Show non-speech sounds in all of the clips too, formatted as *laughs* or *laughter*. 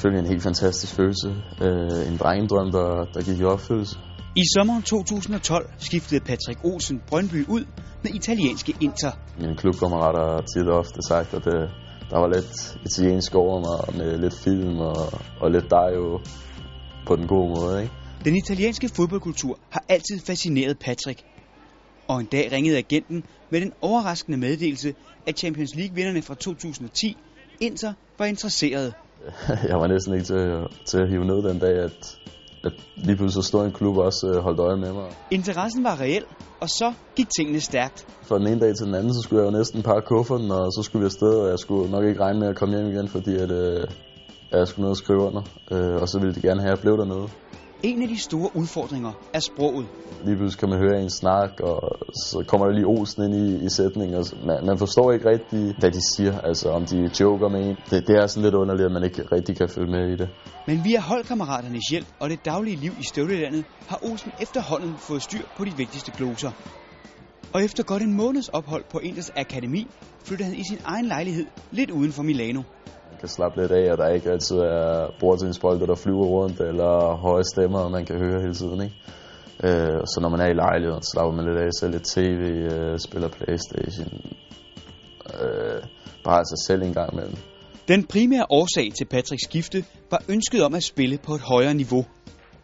selvfølgelig en helt fantastisk følelse. Øh, en drengedrøm, der, der gik i opfyldelse. I sommeren 2012 skiftede Patrick Olsen Brøndby ud med italienske Inter. Mine klubkammerater har tit og ofte sagt, at det, der var lidt italiensk over mig med lidt film og, og lidt jo på den gode måde. Ikke? Den italienske fodboldkultur har altid fascineret Patrick. Og en dag ringede agenten med den overraskende meddelelse, at Champions League-vinderne fra 2010, Inter, var interesserede. *laughs* Jeg var næsten ikke til, til at hive ned den dag, at, at lige pludselig så stod en klub også øh, holdt øje med mig. Interessen var reel, og så gik tingene stærkt. Fra den ene dag til den anden, så skulle jeg jo næsten pakke kufferten, og så skulle vi afsted, og jeg skulle nok ikke regne med at komme hjem igen, fordi at, øh, jeg skulle ned og skrive under, øh, og så ville de gerne have, at jeg blev dernede. En af de store udfordringer er sproget. Lige pludselig kan man høre en snak, og så kommer der lige Olsen ind i, i sætningen. Og man, man forstår ikke rigtigt, hvad de siger, altså om de joker med en. Det, det er sådan lidt underligt, at man ikke rigtig kan følge med i det. Men via holdkammeraternes hjælp og det daglige liv i støvlelandet, har Olsen efterhånden fået styr på de vigtigste gloser. Og efter godt en måneds ophold på Inders Akademi, flytter han i sin egen lejlighed lidt uden for Milano kan slappe lidt af, og der ikke altid er bordtennisbolde, der flyver rundt, eller høje stemmer, man kan høre hele tiden. Ikke? Øh, så når man er i lejligheden, slapper man lidt af, ser lidt tv, øh, spiller Playstation, øh, bare sig selv en gang imellem. Den primære årsag til Patricks skifte var ønsket om at spille på et højere niveau.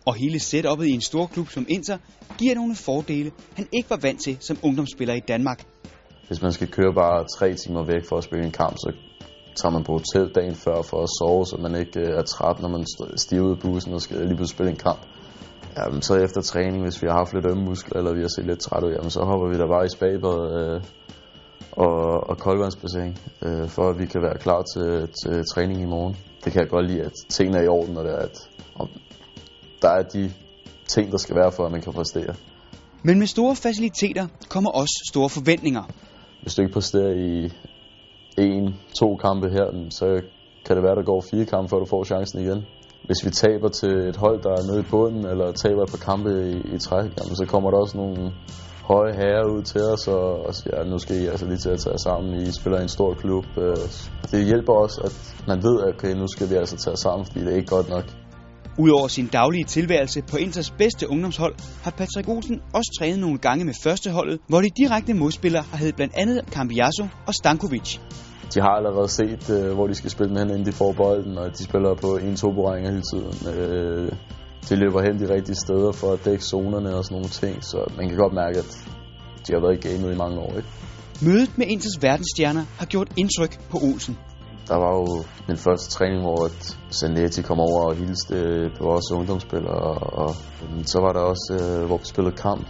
Og hele setupet i en stor klub som Inter giver nogle fordele, han ikke var vant til som ungdomsspiller i Danmark. Hvis man skal køre bare tre timer væk for at spille en kamp, så tager man på hotel dagen før for at sove, så man ikke øh, er træt, når man stiger ud af bussen og skal lige pludselig spille en kamp. Jamen, så efter træning, hvis vi har haft lidt ømme muskler, eller vi har set lidt træt ud, jamen, så hopper vi der bare i spabet øh, og, og koldvandsbassin, øh, for at vi kan være klar til, til træning i morgen. Det kan jeg godt lide, at tingene er i orden, og det er, at og der er de ting, der skal være for, at man kan præstere. Men med store faciliteter kommer også store forventninger. Hvis du ikke præsterer i en, to kampe her, så kan det være, der går fire kampe, før du får chancen igen. Hvis vi taber til et hold, der er nede i bunden, eller taber et par kampe i, i træk, jamen, så kommer der også nogle høje herrer ud til os, og, og siger, ja, nu skal I altså lige til at tage sammen. I spiller i en stor klub. Øh, det hjælper også, at man ved, at okay, nu skal vi altså tage sammen, fordi det er ikke godt nok. Udover sin daglige tilværelse på Inters bedste ungdomshold, har Patrick Olsen også trænet nogle gange med førsteholdet, hvor de direkte modspillere har heddet blandt andet Cambiaso og Stankovic. De har allerede set, øh, hvor de skal spille med hen, inden de får bolden, og de spiller på en to berøringer hele tiden. Øh, de løber hen de rigtige steder for at dække zonerne og sådan nogle ting, så man kan godt mærke, at de har været i gamet i mange år. Ikke? Mødet med Inters verdensstjerner har gjort indtryk på Olsen. Der var jo den første træning, hvor at Zanetti kom over og hilste øh, på vores ungdomsspillere, og, så var der også, øh, hvor vi spillede kamp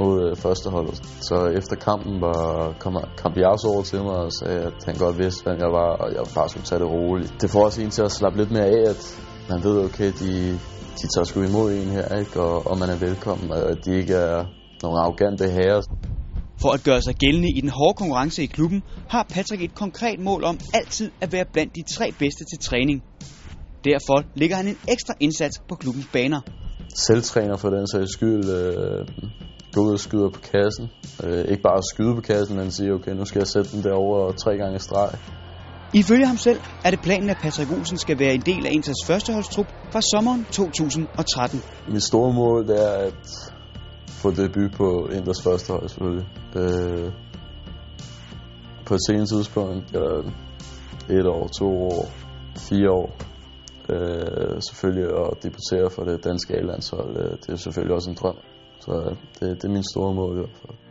mod øh, førsteholdet. Så efter kampen var, kom Cambiaso over til mig og sagde, at han godt vidste, hvem jeg var, og jeg bare skulle tage det roligt. Det får også en til at slappe lidt mere af, at man ved, okay, de, de tager sgu imod en her, ikke? Og, og man er velkommen, og de ikke er nogle arrogante herrer. For at gøre sig gældende i den hårde konkurrence i klubben, har Patrick et konkret mål om altid at være blandt de tre bedste til træning. Derfor lægger han en ekstra indsats på klubbens baner. Selvtræner for den sags skyld. Øh, gå ud og skyder på kassen. Øh, ikke bare skyde på kassen, men sige, okay, nu skal jeg sætte den derover tre gange streg. Ifølge ham selv er det planen, at Patrick Olsen skal være en del af Inters førsteholdstrup fra sommeren 2013. Mit store mål er at få debut på Inders første hold, selvfølgelig. Øh, på et senere tidspunkt, eller et år, to år, fire år, øh, selvfølgelig at debutere for det danske A-landshold, øh, det er selvfølgelig også en drøm. Så øh, det, det er min store mål i hvert fald.